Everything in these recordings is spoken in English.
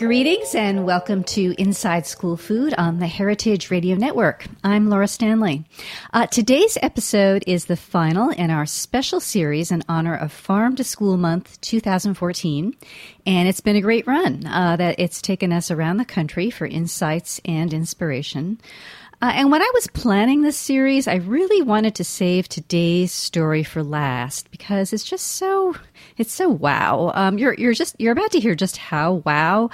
Greetings and welcome to Inside School Food on the Heritage Radio Network. I'm Laura Stanley. Uh, today's episode is the final in our special series in honor of Farm to School Month 2014. And it's been a great run uh, that it's taken us around the country for insights and inspiration. Uh, and when I was planning this series, I really wanted to save today's story for last because it's just so it's so wow. Um, you're you're just you're about to hear just how wow.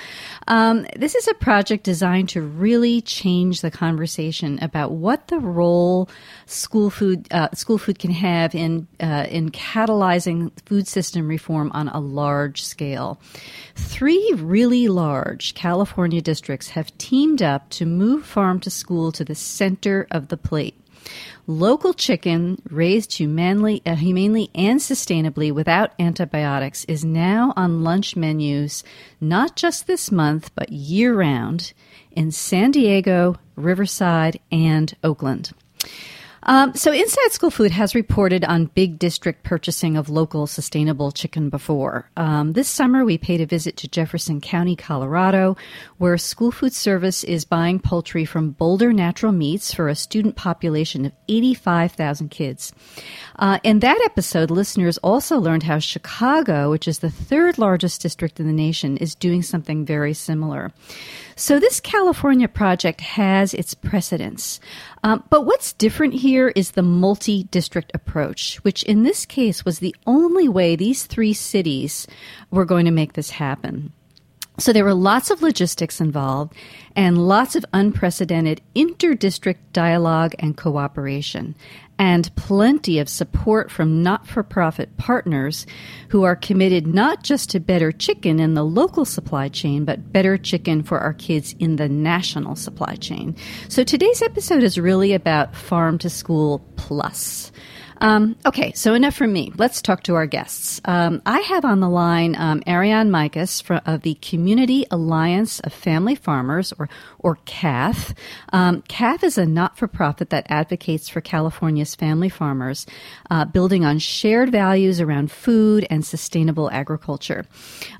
Um, this is a project designed to really change the conversation about what the role school food uh, school food can have in uh, in catalyzing food system reform on a large scale. Three really large California districts have teamed up to move farm to school to the center of the plate. Local chicken raised humanely, uh, humanely and sustainably without antibiotics is now on lunch menus not just this month, but year round in San Diego, Riverside, and Oakland. Um, so, Inside School Food has reported on big district purchasing of local sustainable chicken before. Um, this summer, we paid a visit to Jefferson County, Colorado, where School Food Service is buying poultry from Boulder Natural Meats for a student population of 85,000 kids. Uh, in that episode, listeners also learned how Chicago, which is the third largest district in the nation, is doing something very similar. So this California project has its precedents. Um, but what's different here is the multi district approach, which in this case was the only way these three cities were going to make this happen. So there were lots of logistics involved and lots of unprecedented inter-district dialogue and cooperation and plenty of support from not-for-profit partners who are committed not just to better chicken in the local supply chain but better chicken for our kids in the national supply chain. So today's episode is really about farm to school plus. Um, okay, so enough from me. Let's talk to our guests. Um, I have on the line um, Ariane Michas from, of the Community Alliance of Family Farmers, or or CAFF. Um, CAFF is a not-for-profit that advocates for California's family farmers, uh, building on shared values around food and sustainable agriculture.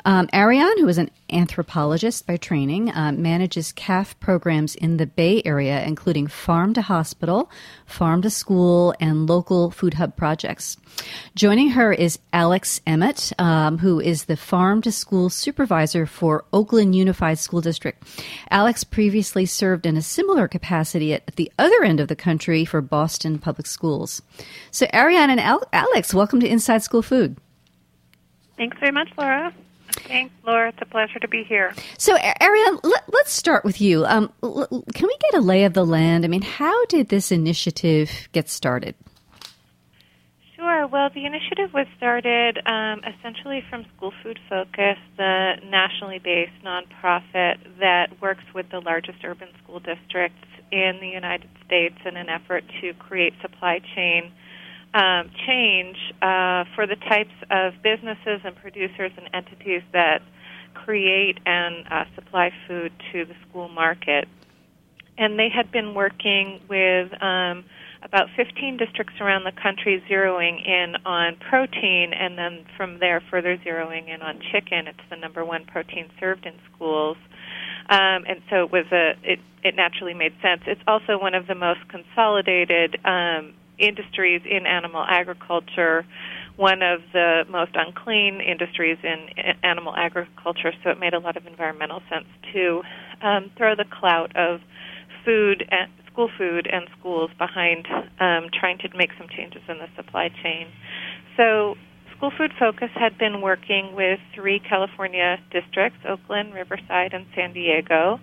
Um, Ariane, who is an anthropologist by training, uh, manages CAFF programs in the Bay Area, including Farm to Hospital, Farm to School, and local food hub projects. Joining her is Alex Emmett, um, who is the Farm to School supervisor for Oakland Unified School District. Alex previously served in a similar capacity at the other end of the country for Boston Public Schools. So, Ariane and Al- Alex, welcome to Inside School Food. Thanks very much, Laura. Thanks, Laura. It's a pleasure to be here. So, Ariane, let, us start with you. Um, l- can we get a lay of the land? I mean, how did this initiative get started? Sure. Well, the initiative was started um, essentially from School Food Focus, the nationally based nonprofit that works with the largest urban school districts in the United States in an effort to create supply chain um, change uh, for the types of businesses and producers and entities that create and uh, supply food to the school market. And they had been working with um, about 15 districts around the country zeroing in on protein, and then from there further zeroing in on chicken. It's the number one protein served in schools. Um, and so it was a it, it naturally made sense. It's also one of the most consolidated um, industries in animal agriculture, one of the most unclean industries in animal agriculture, so it made a lot of environmental sense to um, throw the clout of food and school food and schools behind um, trying to make some changes in the supply chain. So School Food Focus had been working with three California districts, Oakland, Riverside, and San Diego.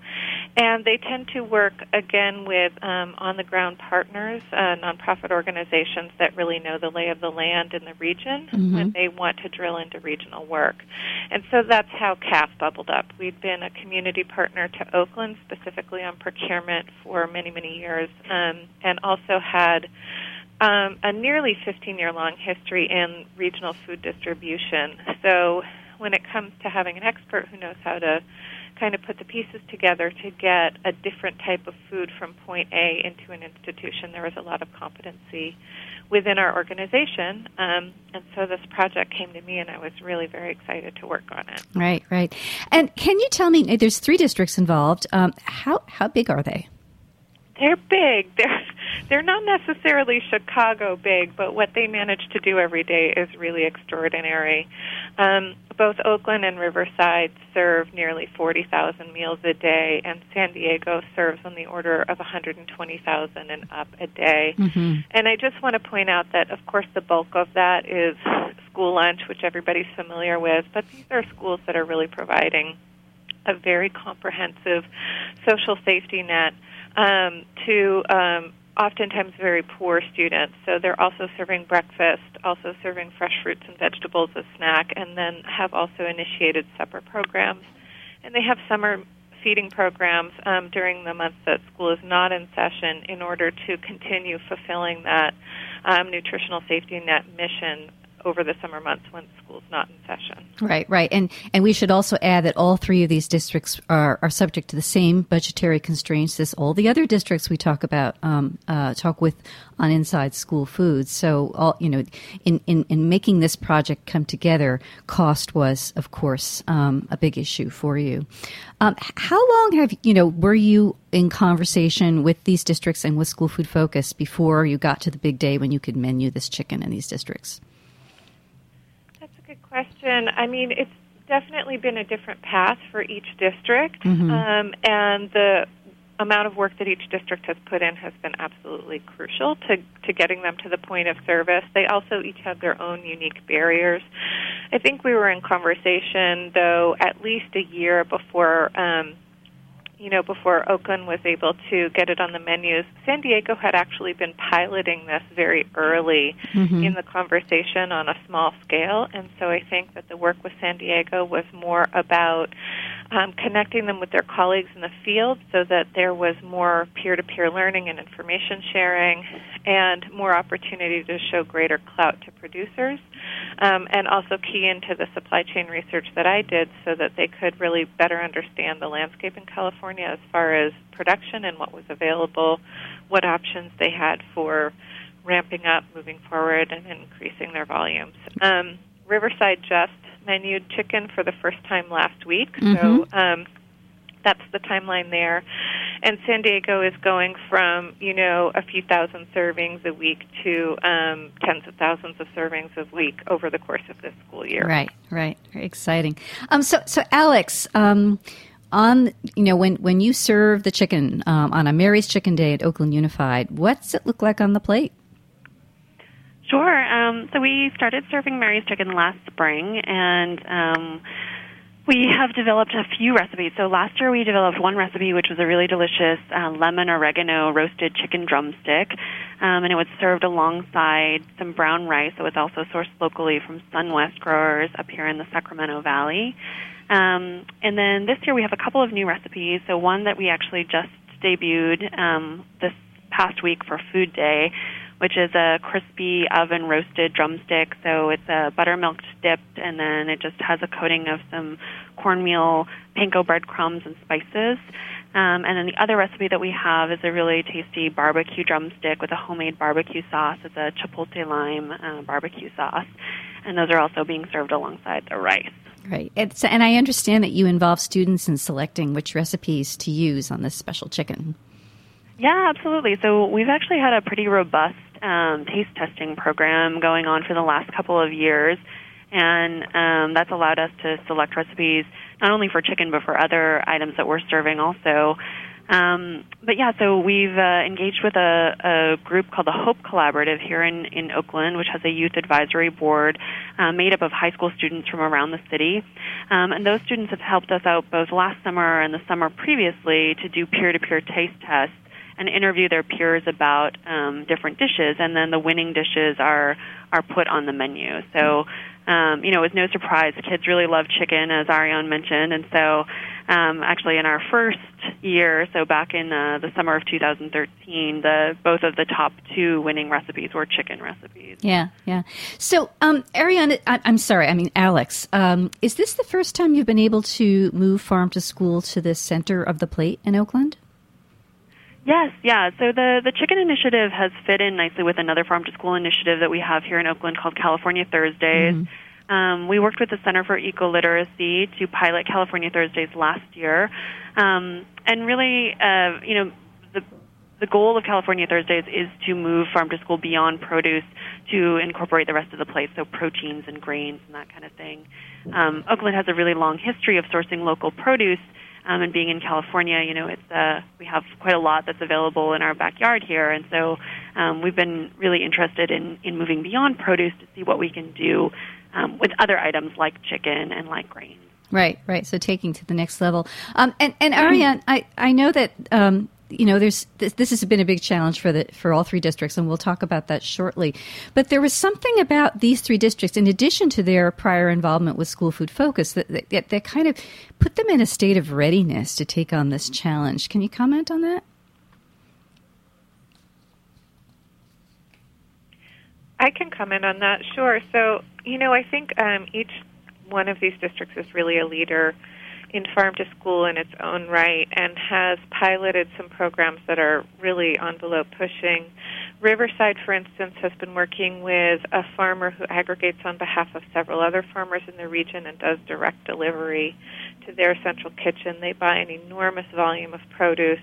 And they tend to work again with um, on the ground partners, uh, nonprofit organizations that really know the lay of the land in the region mm-hmm. when they want to drill into regional work. And so that's how CAFF bubbled up. We'd been a community partner to Oakland, specifically on procurement, for many, many years, um, and also had um, a nearly 15 year long history in regional food distribution. So when it comes to having an expert who knows how to kind of put the pieces together to get a different type of food from point A into an institution, there was a lot of competency within our organization. Um, and so this project came to me, and I was really very excited to work on it. Right, right. And can you tell me, there's three districts involved. Um, how, how big are they? They're big. They're they're not necessarily Chicago big, but what they manage to do every day is really extraordinary. Um, both Oakland and Riverside serve nearly 40,000 meals a day, and San Diego serves on the order of 120,000 and up a day. Mm-hmm. And I just want to point out that, of course, the bulk of that is school lunch, which everybody's familiar with, but these are schools that are really providing a very comprehensive social safety net um, to um, oftentimes very poor students. So they're also serving breakfast, also serving fresh fruits and vegetables as snack, and then have also initiated supper programs. And they have summer feeding programs um, during the months that school is not in session in order to continue fulfilling that um, nutritional safety net mission over the summer months when school's not in session. Right, right. And and we should also add that all three of these districts are, are subject to the same budgetary constraints as all the other districts we talk about um, uh, talk with on inside school foods. So all you know, in, in, in making this project come together, cost was of course um, a big issue for you. Um, how long have you know were you in conversation with these districts and with School Food Focus before you got to the big day when you could menu this chicken in these districts? Question. I mean, it's definitely been a different path for each district, mm-hmm. um, and the amount of work that each district has put in has been absolutely crucial to to getting them to the point of service. They also each have their own unique barriers. I think we were in conversation though at least a year before um, you know, before Oakland was able to get it on the menus, San Diego had actually been piloting this very early mm-hmm. in the conversation on a small scale. And so I think that the work with San Diego was more about um, connecting them with their colleagues in the field so that there was more peer to peer learning and information sharing and more opportunity to show greater clout to producers um, and also key into the supply chain research that I did so that they could really better understand the landscape in California as far as production and what was available, what options they had for ramping up, moving forward, and increasing their volumes. Um, Riverside just menued chicken for the first time last week, mm-hmm. so um, that's the timeline there. And San Diego is going from, you know, a few thousand servings a week to um, tens of thousands of servings a week over the course of this school year. Right, right. Very exciting. Um, so, so Alex, um, on you know when when you serve the chicken um, on a Mary's Chicken Day at Oakland Unified, what's it look like on the plate? Sure. Um, so we started serving Mary's Chicken last spring, and um, we have developed a few recipes. So last year we developed one recipe which was a really delicious uh, lemon oregano roasted chicken drumstick. Um, and it was served alongside some brown rice that was also sourced locally from Sunwest growers up here in the Sacramento Valley. Um, and then this year we have a couple of new recipes. So one that we actually just debuted um, this past week for Food Day, which is a crispy oven roasted drumstick. So it's a buttermilk dipped, and then it just has a coating of some cornmeal, panko breadcrumbs, and spices. Um, and then the other recipe that we have is a really tasty barbecue drumstick with a homemade barbecue sauce. It's a chipotle lime uh, barbecue sauce, and those are also being served alongside the rice. Right. It's, and I understand that you involve students in selecting which recipes to use on this special chicken. Yeah, absolutely. So we've actually had a pretty robust um, taste testing program going on for the last couple of years, and um, that's allowed us to select recipes not only for chicken but for other items that we're serving also. Um, but yeah, so we've uh, engaged with a, a group called the Hope Collaborative here in, in Oakland, which has a youth advisory board uh, made up of high school students from around the city. Um, and those students have helped us out both last summer and the summer previously to do peer to peer taste tests and interview their peers about um, different dishes, and then the winning dishes are are put on the menu. So, um, you know, it was no surprise kids really love chicken, as Ariane mentioned, and so um, actually in our first year, so back in uh, the summer of 2013, the both of the top two winning recipes were chicken recipes. Yeah, yeah. So, um, Ariane, I, am sorry, I mean Alex, um, is this the first time you've been able to move farm to school to the center of the plate in Oakland? Yes, yeah. So the the chicken initiative has fit in nicely with another farm to school initiative that we have here in Oakland called California Thursdays. Mm-hmm. Um, we worked with the Center for Ecoliteracy to pilot California Thursdays last year, um, and really, uh, you know, the the goal of California Thursdays is to move farm to school beyond produce to incorporate the rest of the plate, so proteins and grains and that kind of thing. Um, Oakland has a really long history of sourcing local produce um, and being in California, you know, it's uh, we have quite a lot that's available in our backyard here, and so um, we've been really interested in in moving beyond produce to see what we can do um, with other items like chicken and like grains. Right, right. So taking to the next level. Um, and and Ariane, I I know that um, you know, there's this, this, has been a big challenge for the for all three districts, and we'll talk about that shortly. But there was something about these three districts, in addition to their prior involvement with School Food Focus, that, that, that kind of put them in a state of readiness to take on this challenge. Can you comment on that? I can comment on that, sure. So, you know, I think um, each one of these districts is really a leader in Farm to School in its own right and has piloted some programs that are really envelope pushing. Riverside, for instance, has been working with a farmer who aggregates on behalf of several other farmers in the region and does direct delivery to their central kitchen. They buy an enormous volume of produce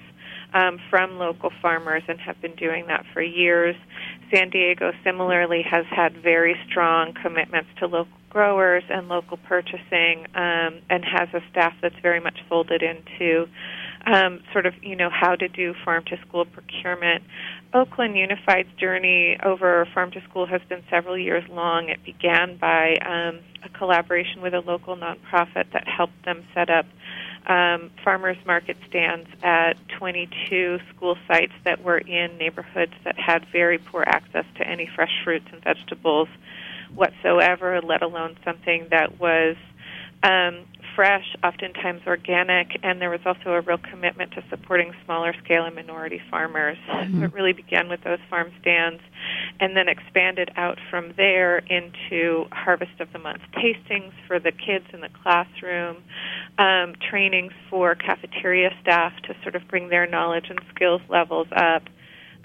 um, from local farmers and have been doing that for years. San Diego similarly has had very strong commitments to local growers and local purchasing um, and has a staff that's very much folded into um, sort of you know how to do farm to school procurement. Oakland Unified's journey over farm to school has been several years long. It began by um, a collaboration with a local nonprofit that helped them set up um, farmers market stands at 22 school sites that were in neighborhoods that had very poor access to any fresh fruits and vegetables whatsoever, let alone something that was um, fresh, oftentimes organic, and there was also a real commitment to supporting smaller scale and minority farmers. Mm-hmm. So it really began with those farm stands and then expanded out from there into Harvest of the Month tastings for the kids in the classroom, um, trainings for cafeteria staff to sort of bring their knowledge and skills levels up.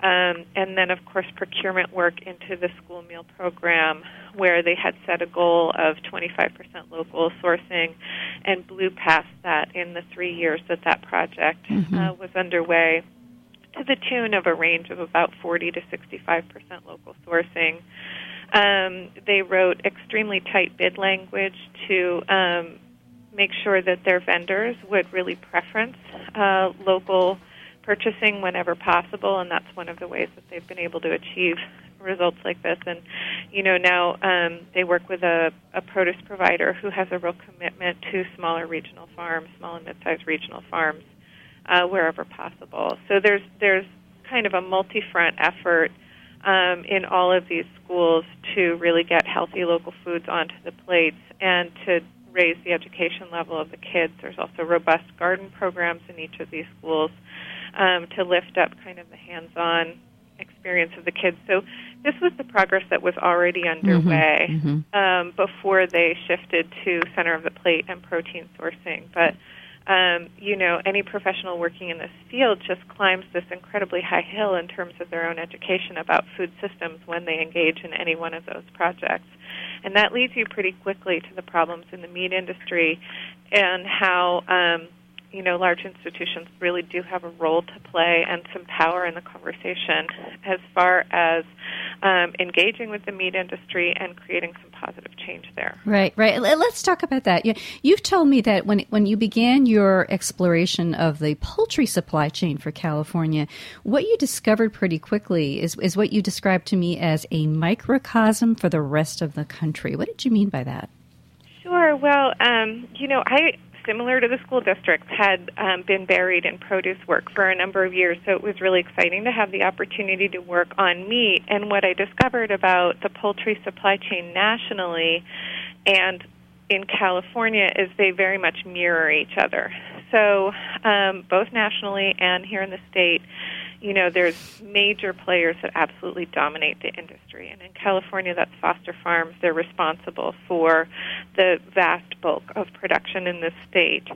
Um, and then, of course, procurement work into the school meal program, where they had set a goal of 25% local sourcing and blew past that in the three years that that project mm-hmm. uh, was underway to the tune of a range of about 40 to 65% local sourcing. Um, they wrote extremely tight bid language to um, make sure that their vendors would really preference uh, local purchasing whenever possible, and that's one of the ways that they've been able to achieve results like this. And you know, now um, they work with a, a produce provider who has a real commitment to smaller regional farms, small and mid-sized regional farms, uh, wherever possible. So there's there's kind of a multi-front effort um, in all of these schools to really get healthy local foods onto the plates and to raise the education level of the kids. There's also robust garden programs in each of these schools um, to lift up kind of the hands-on experience of the kids. So this was the progress that was already underway Mm-hmm, mm-hmm. Um, before they shifted to center of the plate and protein sourcing. But um, you know, any professional working in this field just climbs this incredibly high hill in terms of their own education about food systems when they engage in any one of those projects. And that leads you pretty quickly to the problems in the meat industry and how um, you know, large institutions really do have a role to play and some power in the conversation as far as um, engaging with the meat industry and creating some positive change there. Right, right. Let's talk about that. You've told me that when when you began your exploration of the poultry supply chain for California, what you discovered pretty quickly is is what you described to me as a microcosm for the rest of the country. What did you mean by that? Sure. Well, um, you know, I similar to the school districts, had um, been buried in produce work for a number of years. So it was really exciting to have the opportunity to work on meat. And what I discovered about the poultry supply chain nationally and in California is they very much mirror each other. So um, both nationally and here in the state, you know, there's major players that absolutely dominate the industry. And in California, that's Foster Farms. They're responsible for the vast bulk of production in the state.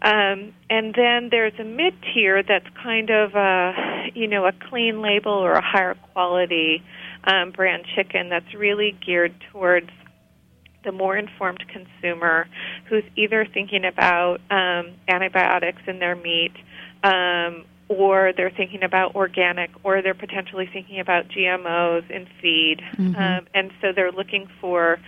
Um, and then there's a mid tier that's kind of a, you know, a clean label or a higher quality um, brand chicken that's really geared towards the more informed consumer who's either thinking about um, antibiotics in their meat um, or they're thinking about organic, or they're potentially thinking about GMOs in feed. Mm-hmm. Um, and so they're looking for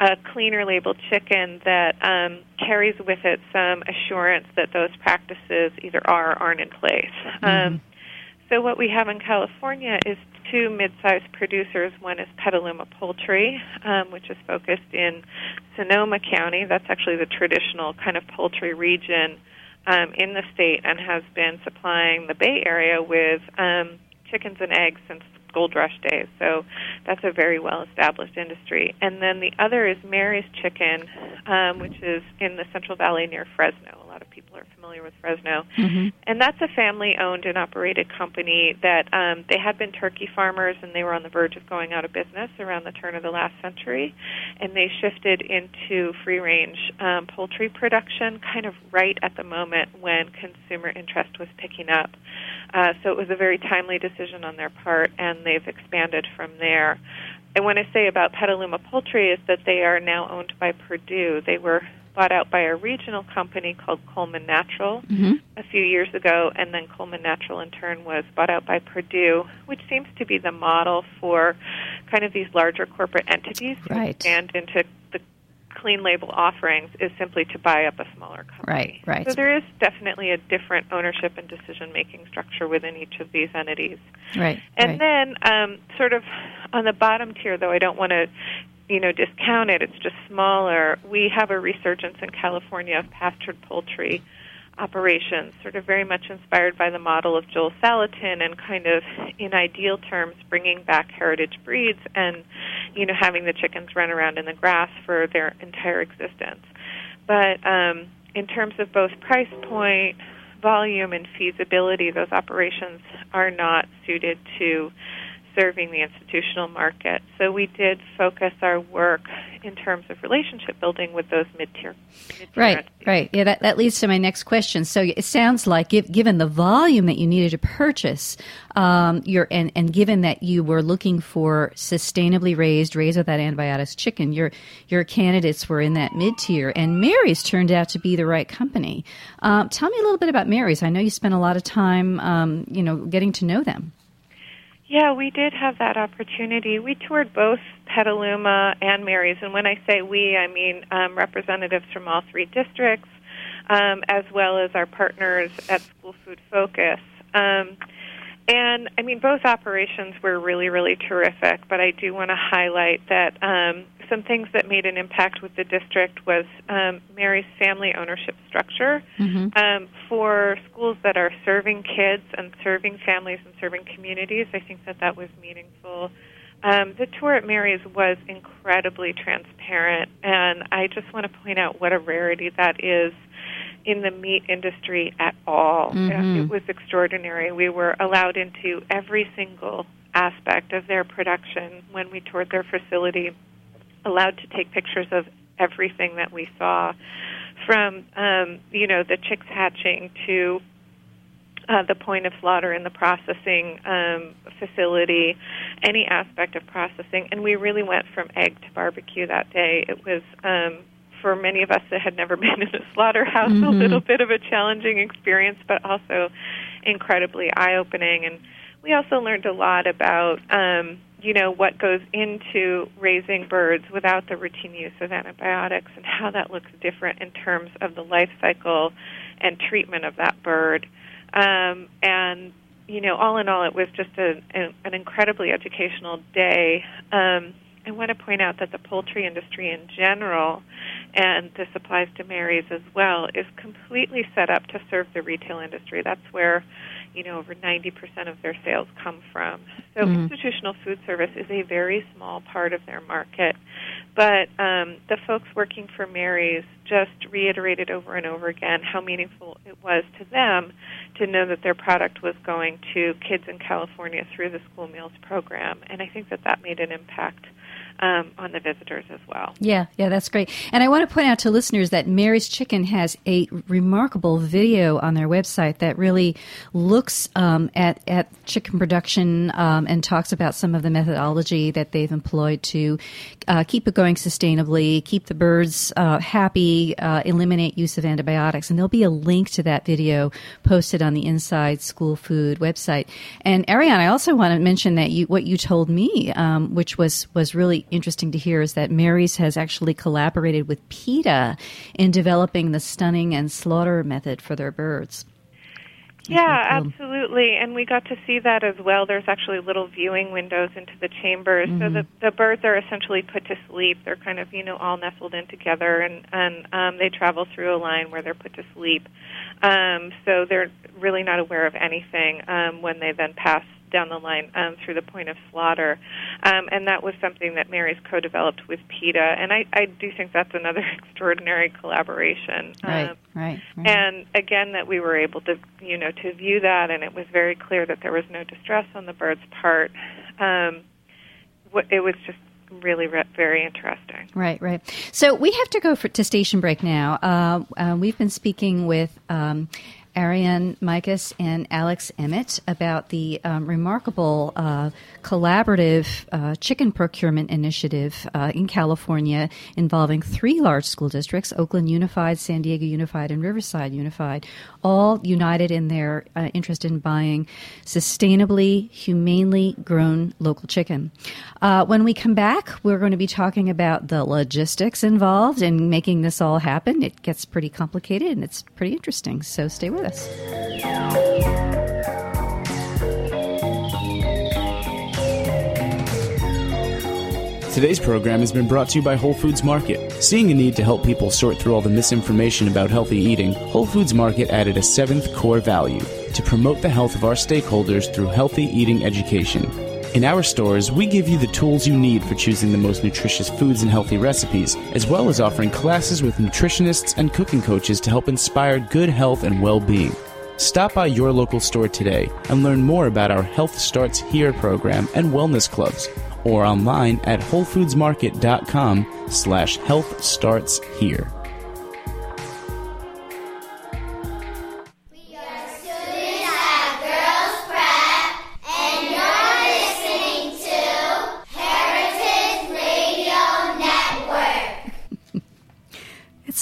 a cleaner labeled chicken that um, carries with it some assurance that those practices either are or aren't in place. Mm-hmm. Um, so what we have in California is two mid-sized producers. One is Petaluma Poultry, um, which is focused in Sonoma County. That's actually the traditional kind of poultry region um, in the state and has been supplying the Bay Area with um, chickens and eggs since gold rush days. So that's a very well established industry. And then the other is Mary's Chicken, um, which is in the Central Valley near Fresno. A lot of people are familiar with Fresno. Mm-hmm. And that's a family owned and operated company that um, they had been turkey farmers and they were on the verge of going out of business around the turn of the last century. And they shifted into free range um, poultry production kind of right at the moment when consumer interest was picking up. Uh, so it was a very timely decision on their part, and they've expanded from there. And when I say about Petaluma Poultry is that they are now owned by Perdue. They were bought out by a regional company called Coleman Natural mm-hmm. a few years ago, and then Coleman Natural in turn was bought out by Perdue, which seems to be the model for kind of these larger corporate entities to right. expand into the clean label offerings is simply to buy up a smaller company. Right, right. So there is definitely a different ownership and decision making structure within each of these entities. Right. And right. then, um, sort of on the bottom tier, though, I don't want to you know, discount it. It's just smaller. We have a resurgence in California of pastured poultry operations, sort of very much inspired by the model of Joel Salatin and kind of, in ideal terms, bringing back heritage breeds and, you know, having the chickens run around in the grass for their entire existence. But um, in terms of both price point, volume, and feasibility, those operations are not suited to serving the institutional market. So we did focus our work in terms of relationship building with those mid-tier. mid-tier right, entities. right. Yeah, that, that leads to my next question. So it sounds like, if, given the volume that you needed to purchase, um, your and, and given that you were looking for sustainably raised, raised without antibiotics chicken, your your candidates were in that mid tier, and Mary's turned out to be the right company. Um, tell me a little bit about Mary's. I know you spent a lot of time, um, you know, getting to know them. Yeah, we did have that opportunity. We toured both Petaluma and Mary's, and when I say we, I mean um, representatives from all three districts, um, as well as our partners at School Food Focus. Um, and I mean, both operations were really, really terrific. But I do want to highlight that um, some things that made an impact with the district was um, Mary's family ownership structure Mm-hmm. um, for schools that are serving kids and serving families and serving communities. I think that that was meaningful. Um, the tour at Mary's was incredibly transparent, and I just want to point out what a rarity that is in the meat industry at all. Mhm. It was extraordinary. We were allowed into every single aspect of their production when we toured their facility, allowed to take pictures of everything that we saw, from um, you know the chicks hatching to uh, the point of slaughter in the processing um, facility, any aspect of processing, and we really went from egg to barbecue that day. It was um, for many of us that had never been in a slaughterhouse a Mhm. little bit of a challenging experience, but also incredibly eye-opening. And we also learned a lot about um, you know what goes into raising birds without the routine use of antibiotics and how that looks different in terms of the life cycle and treatment of that bird. Um, and you know, all in all, it was just a, a, an incredibly educational day. Um, I want to point out that the poultry industry in general, and this applies to Mary's as well, is completely set up to serve the retail industry. That's where, you know, over 90% of their sales come from. So Mhm. institutional food service is a very small part of their market. But um, the folks working for Mary's just reiterated over and over again how meaningful it was to them to know that their product was going to kids in California through the school meals program. And I think that that made an impact um, on the visitors as well. Yeah, yeah, that's great. And I want to point out to listeners that Mary's Chicken has a remarkable video on their website that really looks um, at at chicken production um, and talks about some of the methodology that they've employed to uh, keep it going sustainably, keep the birds uh, happy, uh, eliminate use of antibiotics. And there'll be a link to that video posted on the Inside School Food website. And Ariane, I also want to mention that you what you told me, um, which was was really interesting to hear, is that Mary's has actually collaborated with PETA in developing the stunning and slaughter method for their birds. Yeah, cool. absolutely. And we got to see that as well. There's actually little viewing windows into the chambers. So Mm-hmm. the the birds are essentially put to sleep. They're kind of, you know, all nestled in together and and um they travel through a line where they're put to sleep. Um so they're really not aware of anything um when they then pass down the line um, through the point of slaughter. Um, and that was something that Mary's co developed with PETA. And I, I do think that's another extraordinary collaboration. Right, Um, right, right. and again that we were able to you know to view that and it was very clear that there was no distress on the bird's part um it was just really re- very interesting Right, right. So we have to go for, to station break now. Uh, uh, we've been speaking with um, Ariane Michas and Alex Emmett about the um, remarkable uh, collaborative uh, chicken procurement initiative uh, in California involving three large school districts Oakland Unified, San Diego Unified, and Riverside Unified, all united in their uh, interest in buying sustainably, humanely grown local chicken. Uh, when we come back, we're going to be talking about the logistics involved in making this all happen. It gets pretty complicated and it's pretty interesting, so stay with us. Today's program has been brought to you by Whole Foods Market. Seeing a need to help people sort through all the misinformation about healthy eating, Whole Foods Market added a seventh core value to promote the health of our stakeholders through healthy eating education. In our stores, we give you the tools you need for choosing the most nutritious foods and healthy recipes, as well as offering classes with nutritionists and cooking coaches to help inspire good health and well being. Stop by your local store today and learn more about our Health Starts Here program and wellness clubs, or online at wholefoodsmarket.com slash health starts here.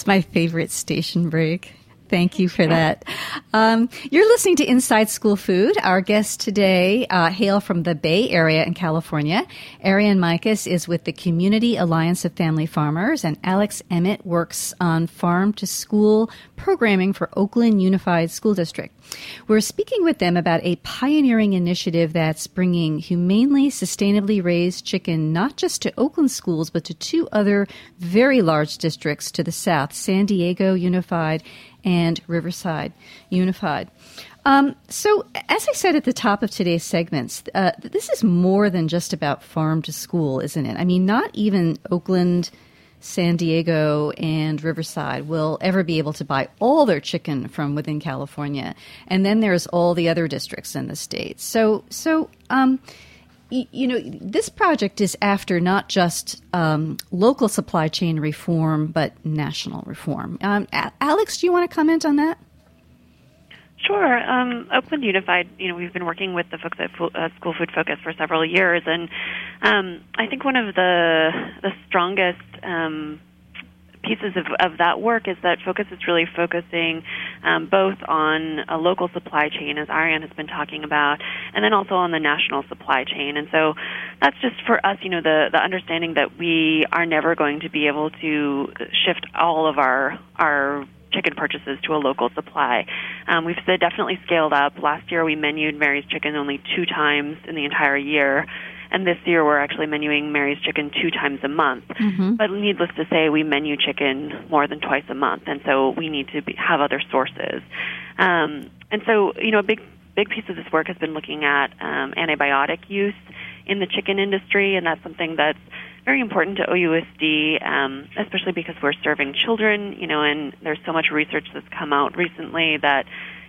It's my favorite station break. Thank you for that. Um, you're listening to Inside School Food. Our guests today uh, hail from the Bay Area in California. Ariane Michas is with the Community Alliance of Family Farmers, and Alex Emmett works on farm to school programming for Oakland Unified School District. We're speaking with them about a pioneering initiative that's bringing humanely, sustainably raised chicken not just to Oakland schools, but to two other very large districts to the south San Diego Unified and Riverside Unified. Um, so, as I said at the top of today's segments, uh, this is more than just about farm to school, isn't it? I mean, not even Oakland, San Diego, and Riverside will ever be able to buy all their chicken from within California, and then there's all the other districts in the state. So, so. Um, you know, this project is after not just um, local supply chain reform, but national reform. Um, Alex, do you want to comment on that? Sure. Um, Oakland Unified, you know, we've been working with the folks at uh, School Food Focus for several years, and um, I think one of the the strongest um, pieces of, of that work is that Focus is really focusing um, both on a local supply chain, as Ariane has been talking about, and then also on the national supply chain. And so that's just for us, you know, the, the understanding that we are never going to be able to shift all of our our chicken purchases to a local supply. Um, we've definitely scaled up. Last year we menued Mary's Chicken only two times in the entire year. And this year we're actually menuing Mary's Chicken two times a month. Mm-hmm. But needless to say, we menu chicken more than twice a month, and so we need to be, have other sources. Um, and so, you know, a big big piece of this work has been looking at um, antibiotic use in the chicken industry, and that's something that's very important to OUSD, um, especially because we're serving children, you know, and there's so much research that's come out recently that,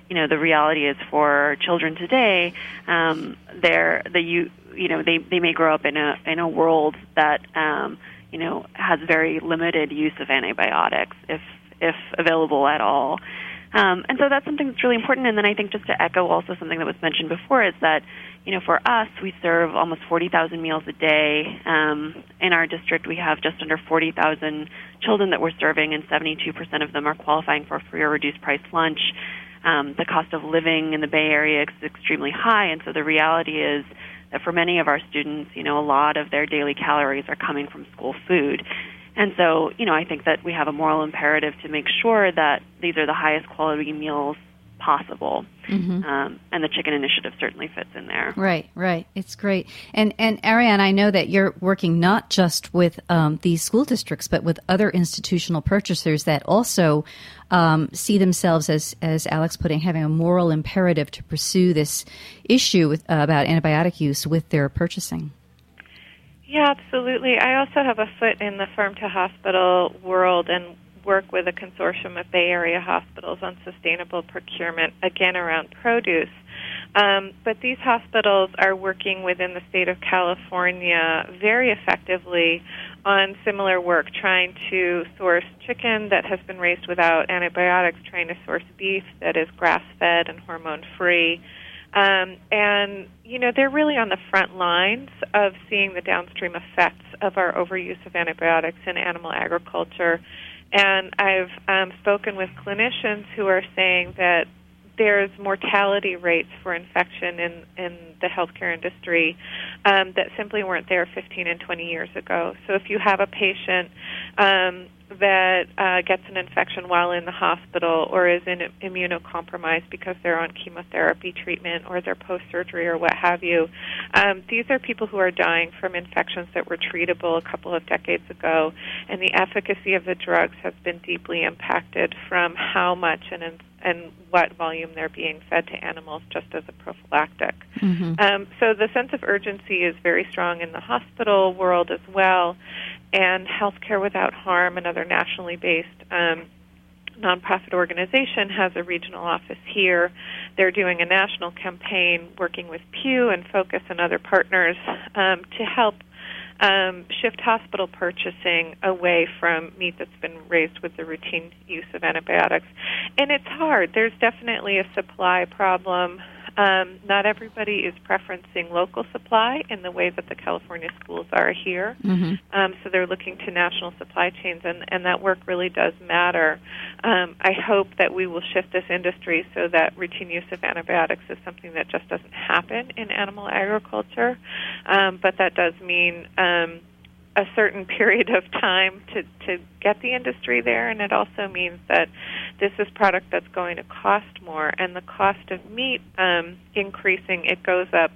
you know, the reality is for children today, um, they're the you know they they may grow up in a in a world that um, you know has very limited use of antibiotics if if available at all. Um, and so that's something that's really important. And then I think just to echo also something that was mentioned before is that, you know, for us, we serve almost 40,000 meals a day. Um, in our district, we have just under 40,000 children that we're serving, and 72% of them are qualifying for free or reduced price lunch. Um, the cost of living in the Bay Area is extremely high, and so the reality is that for many of our students, you know, a lot of their daily calories are coming from school food. And so, you know, I think that we have a moral imperative to make sure that these are the highest quality meals possible. Mm-hmm. Um, and the chicken initiative certainly fits in there. Right, right. It's great. And and Ariane, I know that you're working not just with um, these school districts, but with other institutional purchasers that also um, see themselves as, as Alex putting, having a moral imperative to pursue this issue with, uh, about antibiotic use with their purchasing. Yeah, absolutely. I also have a foot in the farm to hospital world and work with a consortium of Bay Area hospitals on sustainable procurement, again around produce. Um, but these hospitals are working within the state of California very effectively on similar work, trying to source chicken that has been raised without antibiotics, trying to source beef that is grass fed and hormone free um, and, you know, they're really on the front lines of seeing the downstream effects of our overuse of antibiotics in animal agriculture. And I've um, spoken with clinicians who are saying that there's mortality rates for infection in, in the healthcare industry um, that simply weren't there 15 and 20 years ago. So if you have a patient um, that uh, gets an infection while in the hospital or is in immunocompromised because they're on chemotherapy treatment or they're post surgery or what have you. Um, these are people who are dying from infections that were treatable a couple of decades ago, and the efficacy of the drugs has been deeply impacted from how much and in, and what volume they're being fed to animals just as a prophylactic. Mm-hmm. Um, so the sense of urgency is very strong in the hospital world as well and Healthcare Without Harm, another nationally based um, nonprofit organization, has a regional office here. They're doing a national campaign working with Pew and Focus and other partners um, to help um, shift hospital purchasing away from meat that's been raised with the routine use of antibiotics. And it's hard. There's definitely a supply problem um, not everybody is preferencing local supply in the way that the California schools are here. Mm-hmm. Um, so they're looking to national supply chains, and, and that work really does matter. Um, I hope that we will shift this industry so that routine use of antibiotics is something that just doesn't happen in animal agriculture. Um, but that does mean um, a certain period of time to, to get the industry there, and it also means that this is product that's going to cost more, and the cost of meat um, increasing, it goes up,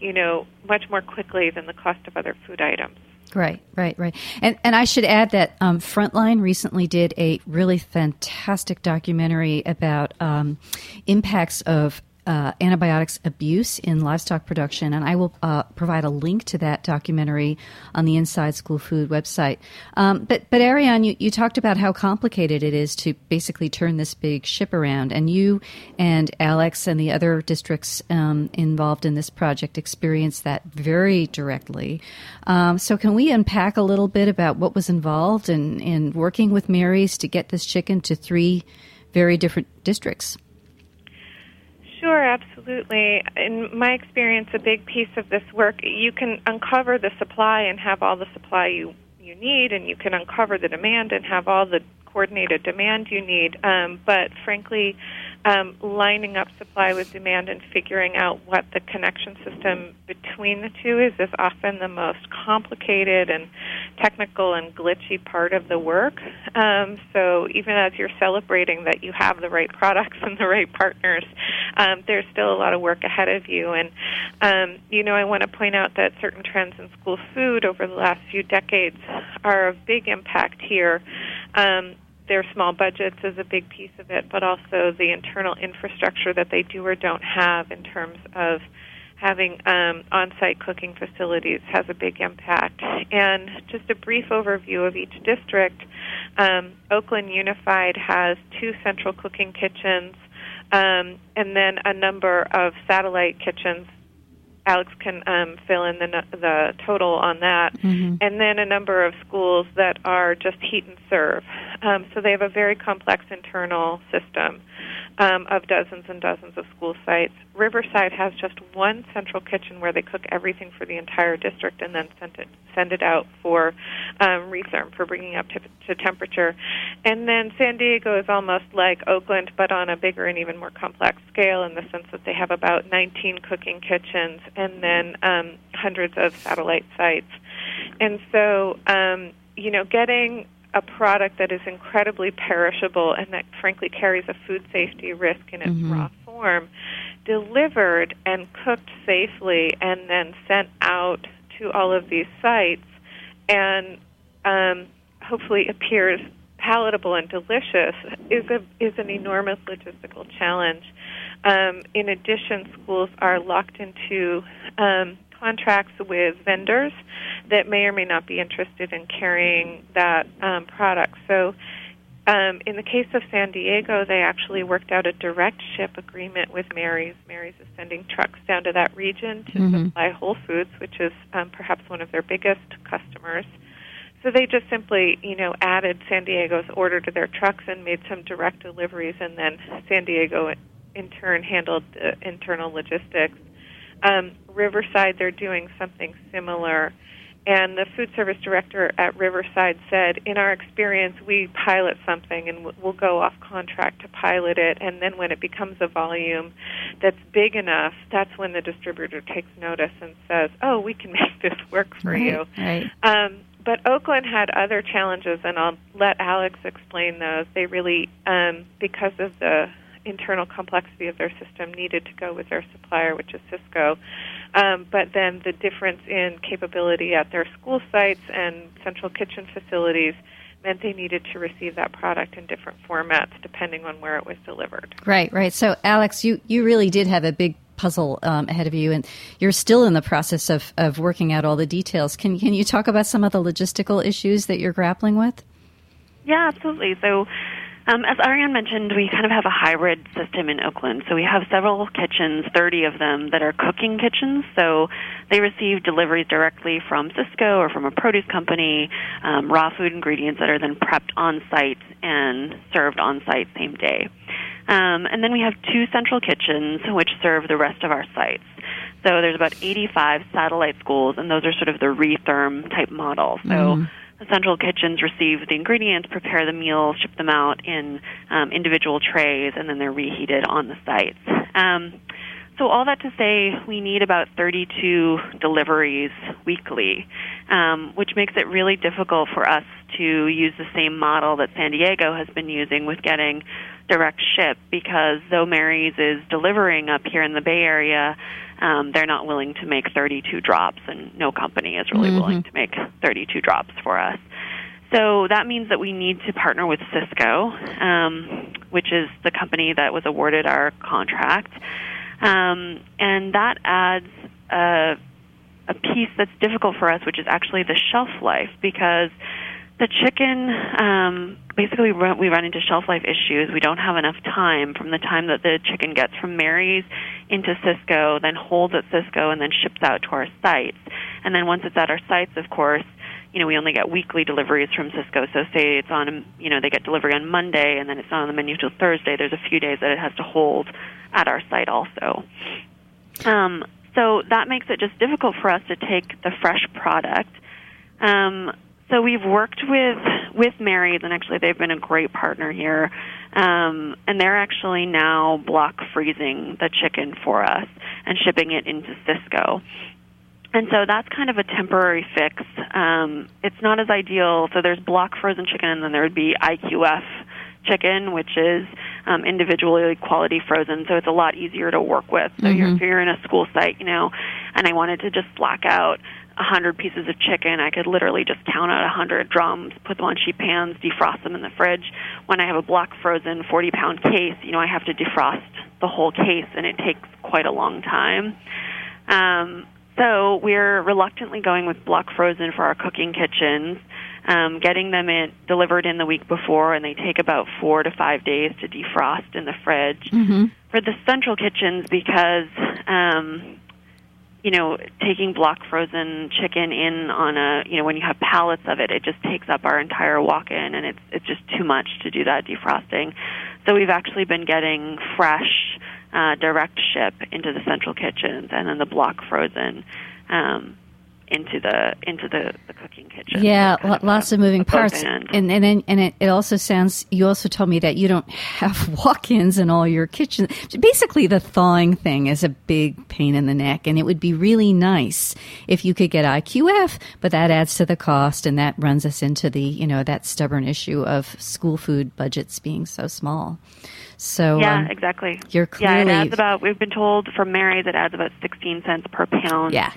you know, much more quickly than the cost of other food items. Right, right, right. And and I should add that um, Frontline recently did a really fantastic documentary about um, impacts of uh, antibiotics abuse in livestock production, and I will uh, provide a link to that documentary on the Inside School Food website. Um, but but Ariane, you, you talked about how complicated it is to basically turn this big ship around, and you and Alex and the other districts um, involved in this project experienced that very directly. Um, so can we unpack a little bit about what was involved in, in working with Mary's to get this chicken to three very different districts? Sure, absolutely. In my experience, a big piece of this work, you can uncover the supply and have all the supply you you need, and you can uncover the demand and have all the coordinated demand you need. Um, but frankly, um, lining up supply with demand and figuring out what the connection system between the two is is often the most complicated and technical and glitchy part of the work. Um, so even as you're celebrating that you have the right products and the right partners, um, there's still a lot of work ahead of you. And um, you know, I want to point out that certain trends in school food over the last few decades are of big impact here. Their small budgets is a big piece of it, but also the internal infrastructure that they do or don't have in terms of having um, on-site cooking facilities has a big impact. And just a brief overview of each district, um, Oakland Unified has two central cooking kitchens um, and then a number of satellite kitchens Alex can um, fill in the the total on that, mm-hmm. and then a number of schools that are just heat and serve. Um, so they have a very complex internal system um, of dozens and dozens of school sites. Riverside has just one central kitchen where they cook everything for the entire district and then send it send it out for um, retherm for bringing up to, to temperature. And then San Diego is almost like Oakland, but on a bigger and even more complex scale in the sense that they have about 19 cooking kitchens and then um, hundreds of satellite sites. And so, um, you know, getting a product that is incredibly perishable and that frankly carries a food safety risk in its mm-hmm. raw form delivered and cooked safely and then sent out to all of these sites and um, hopefully appears palatable and delicious is a is an enormous logistical challenge. Um, in addition, schools are locked into um, contracts with vendors that may or may not be interested in carrying that um, product. So, um, in the case of San Diego, they actually worked out a direct ship agreement with Mary's. Mary's is sending trucks down to that region to mm-hmm. supply Whole Foods, which is um, perhaps one of their biggest customers. So they just simply, you know, added San Diego's order to their trucks and made some direct deliveries, and then San Diego, in turn, handled the internal logistics. Um, Riverside, they're doing something similar. And the food service director at Riverside said, in our experience, we pilot something and we'll go off contract to pilot it. And then when it becomes a volume that's big enough, that's when the distributor takes notice and says, oh, we can make this work for right, you. Right. Um, but Oakland had other challenges, and I'll let Alex explain those. They really, um, because of the internal complexity of their system needed to go with their supplier, which is Sysco. Um, but then the difference in capability at their school sites and central kitchen facilities meant they needed to receive that product in different formats depending on where it was delivered. Right, right. So, Alex, you, you really did have a big puzzle um, ahead of you, and you're still in the process of, of working out all the details. Can, can you talk about some of the logistical issues that you're grappling with? Yeah, absolutely. So, um, as Ariane mentioned, we kind of have a hybrid system in Oakland. So we have several kitchens, 30 of them, that are cooking kitchens. So they receive deliveries directly from Sysco or from a produce company, um, raw food ingredients that are then prepped on site and served on site same day. Um, and then we have two central kitchens which serve the rest of our sites. So there's about 85 satellite schools, and those are sort of the retherm type model. So mm central kitchens receive the ingredients, prepare the meals, ship them out in um, individual trays, and then they're reheated on the sites. Um, so all that to say, we need about 32 deliveries weekly, um, which makes it really difficult for us to use the same model that San Diego has been using with getting direct ship because though Mary's is delivering up here in the Bay Area, um, they're not willing to make 32 drops, and no company is really mm-hmm. willing to make 32 drops for us. So that means that we need to partner with Sysco, um, which is the company that was awarded our contract. Um, and that adds a, a piece that's difficult for us, which is actually the shelf life, because the chicken um, basically we run into shelf life issues. We don't have enough time from the time that the chicken gets from Mary's into Sysco, then holds at Sysco, and then ships out to our sites. And then once it's at our sites, of course, you know we only get weekly deliveries from Sysco. So say it's on, you know, they get delivery on Monday, and then it's not on the menu till Thursday. There's a few days that it has to hold at our site also. Um, so that makes it just difficult for us to take the fresh product. Um, so we've worked with with Mary's, and actually they've been a great partner here. Um, and they're actually now block freezing the chicken for us and shipping it into Sysco. And so that's kind of a temporary fix. Um, it's not as ideal. So there's block frozen chicken, and then there would be IQF chicken, which is um, individually quality frozen. So it's a lot easier to work with. So mm-hmm. you're, if you're in a school site, you know, and I wanted to just black out a hundred pieces of chicken, I could literally just count out a hundred drums, put them on sheet pans, defrost them in the fridge. When I have a block frozen forty pound case, you know, I have to defrost the whole case, and it takes quite a long time. Um, so we're reluctantly going with block frozen for our cooking kitchens, um, getting them in, delivered in the week before, and they take about four to five days to defrost in the fridge. Mm-hmm. For the central kitchens, because um, you know, taking block frozen chicken in on a, you know, when you have pallets of it, it just takes up our entire walk-in, and it's it's just too much to do that defrosting. So we've actually been getting fresh, uh, direct ship into the central kitchens, and then the block frozen. Um, into the into the, the cooking kitchen. Yeah, lots of, a, of moving parts, and and then and it, it also sounds. You also told me that you don't have walk-ins in all your kitchens. Basically, the thawing thing is a big pain in the neck, and it would be really nice if you could get IQF, but that adds to the cost, and that runs us into the you know that stubborn issue of school food budgets being so small. So yeah, um, exactly. You're clearly yeah. It adds about. We've been told from Mary that adds about sixteen cents per pound. Yeah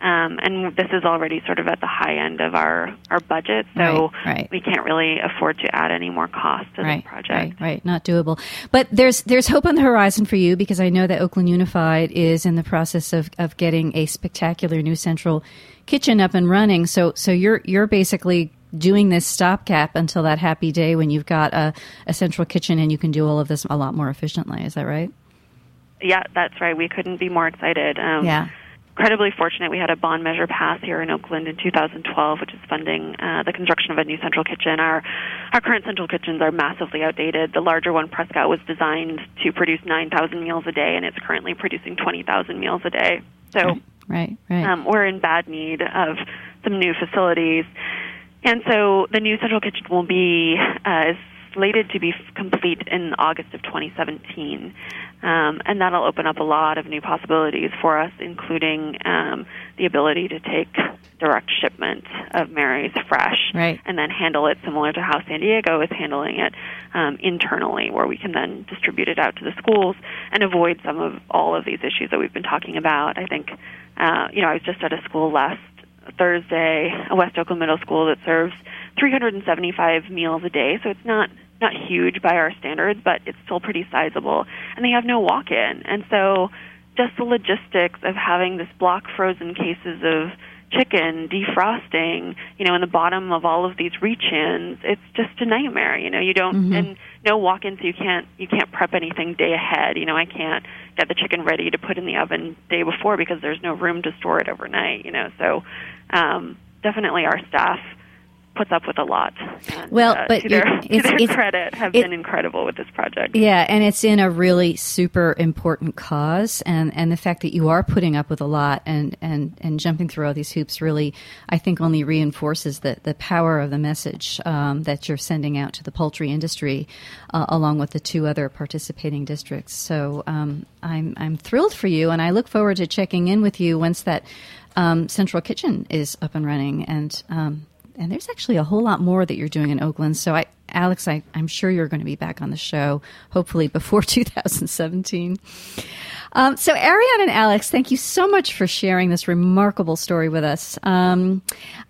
um, and this is already sort of at the high end of our, our budget, so right, right. we can't really afford to add any more cost to right, the project. Right, right, not doable. But there's there's hope on the horizon for you because I know that Oakland Unified is in the process of, of getting a spectacular new central kitchen up and running. So so you're you're basically doing this stopgap until that happy day when you've got a, a central kitchen and you can do all of this a lot more efficiently. Is that right? Yeah, that's right. We couldn't be more excited. Um, yeah incredibly fortunate we had a bond measure pass here in Oakland in 2012, which is funding uh, the construction of a new central kitchen. Our our current central kitchens are massively outdated. The larger one, Prescott, was designed to produce 9,000 meals a day, and it's currently producing 20,000 meals a day. So, right, right. Um, we're in bad need of some new facilities. And so the new central kitchen will be uh, is slated to be complete in August of 2017. Um, and that'll open up a lot of new possibilities for us, including um, the ability to take direct shipment of Mary's fresh right. and then handle it similar to how San Diego is handling it um, internally, where we can then distribute it out to the schools and avoid some of all of these issues that we've been talking about. I think, uh, you know, I was just at a school last Thursday, a West Oakland Middle School that serves 375 meals a day, so it's not not huge by our standards, but it's still pretty sizable. And they have no walk-in, and so just the logistics of having this block frozen cases of chicken defrosting, you know, in the bottom of all of these reach-ins, it's just a nightmare. You know, you don't mm-hmm. and no walk-ins. So you can't you can't prep anything day ahead. You know, I can't get the chicken ready to put in the oven day before because there's no room to store it overnight. You know, so um, definitely our staff puts up with a lot. And, well, uh, but to their, it's, to their it's, credit, have it, been incredible with this project. Yeah, and it's in a really super important cause, and and the fact that you are putting up with a lot and and and jumping through all these hoops really, I think, only reinforces the the power of the message um, that you're sending out to the poultry industry, uh, along with the two other participating districts. So um, I'm I'm thrilled for you, and I look forward to checking in with you once that. Um, central kitchen is up and running, and um, and there's actually a whole lot more that you're doing in Oakland. So I, Alex, I, I'm sure you're going to be back on the show, hopefully before 2017. Um, so, Ariane and Alex, thank you so much for sharing this remarkable story with us. Um,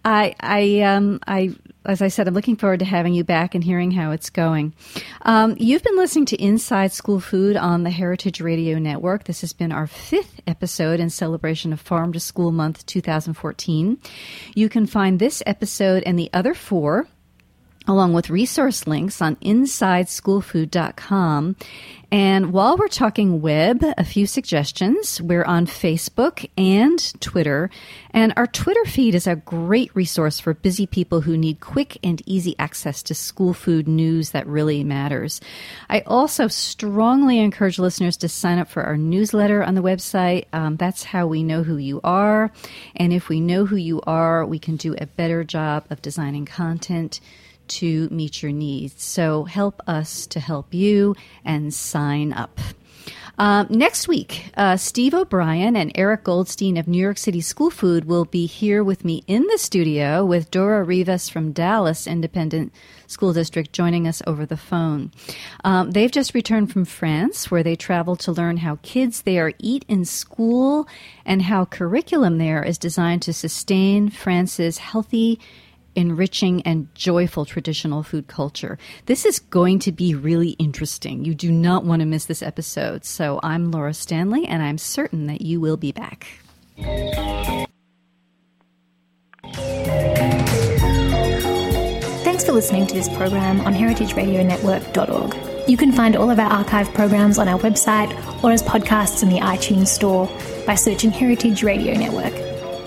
I, I, um, I, as I said, I'm looking forward to having you back and hearing how it's going. Um, you've been listening to Inside School Food on the Heritage Radio Network. This has been our fifth episode in celebration of Farm to School Month 2014. You can find this episode and the other four along with resource links on insideschoolfood.com. And while we're talking web, a few suggestions. We're on Facebook and Twitter, and our Twitter feed is a great resource for busy people who need quick and easy access to school food news that really matters. I also strongly encourage listeners to sign up for our newsletter on the website. Um, that's how we know who you are. And if we know who you are, we can do a better job of designing content to meet your needs. So help us to help you and sign up. Um, next week, uh, Steve O'Brien and Eric Goldstein of New York City School Food will be here with me in the studio with Dora Rivas from Dallas Independent School District joining us over the phone. Um, they've just returned from France where they traveled to learn how kids there eat in school and how curriculum there is designed to sustain France's healthy enriching and joyful traditional food culture. This is going to be really interesting. You do not want to miss this episode. So I'm Laura Stanley, and I'm certain that you will be back. Thanks for listening to this program on heritageradionetwork.org. You can find all of our archive programs on our website or as podcasts in the iTunes Store by searching Heritage Radio Network.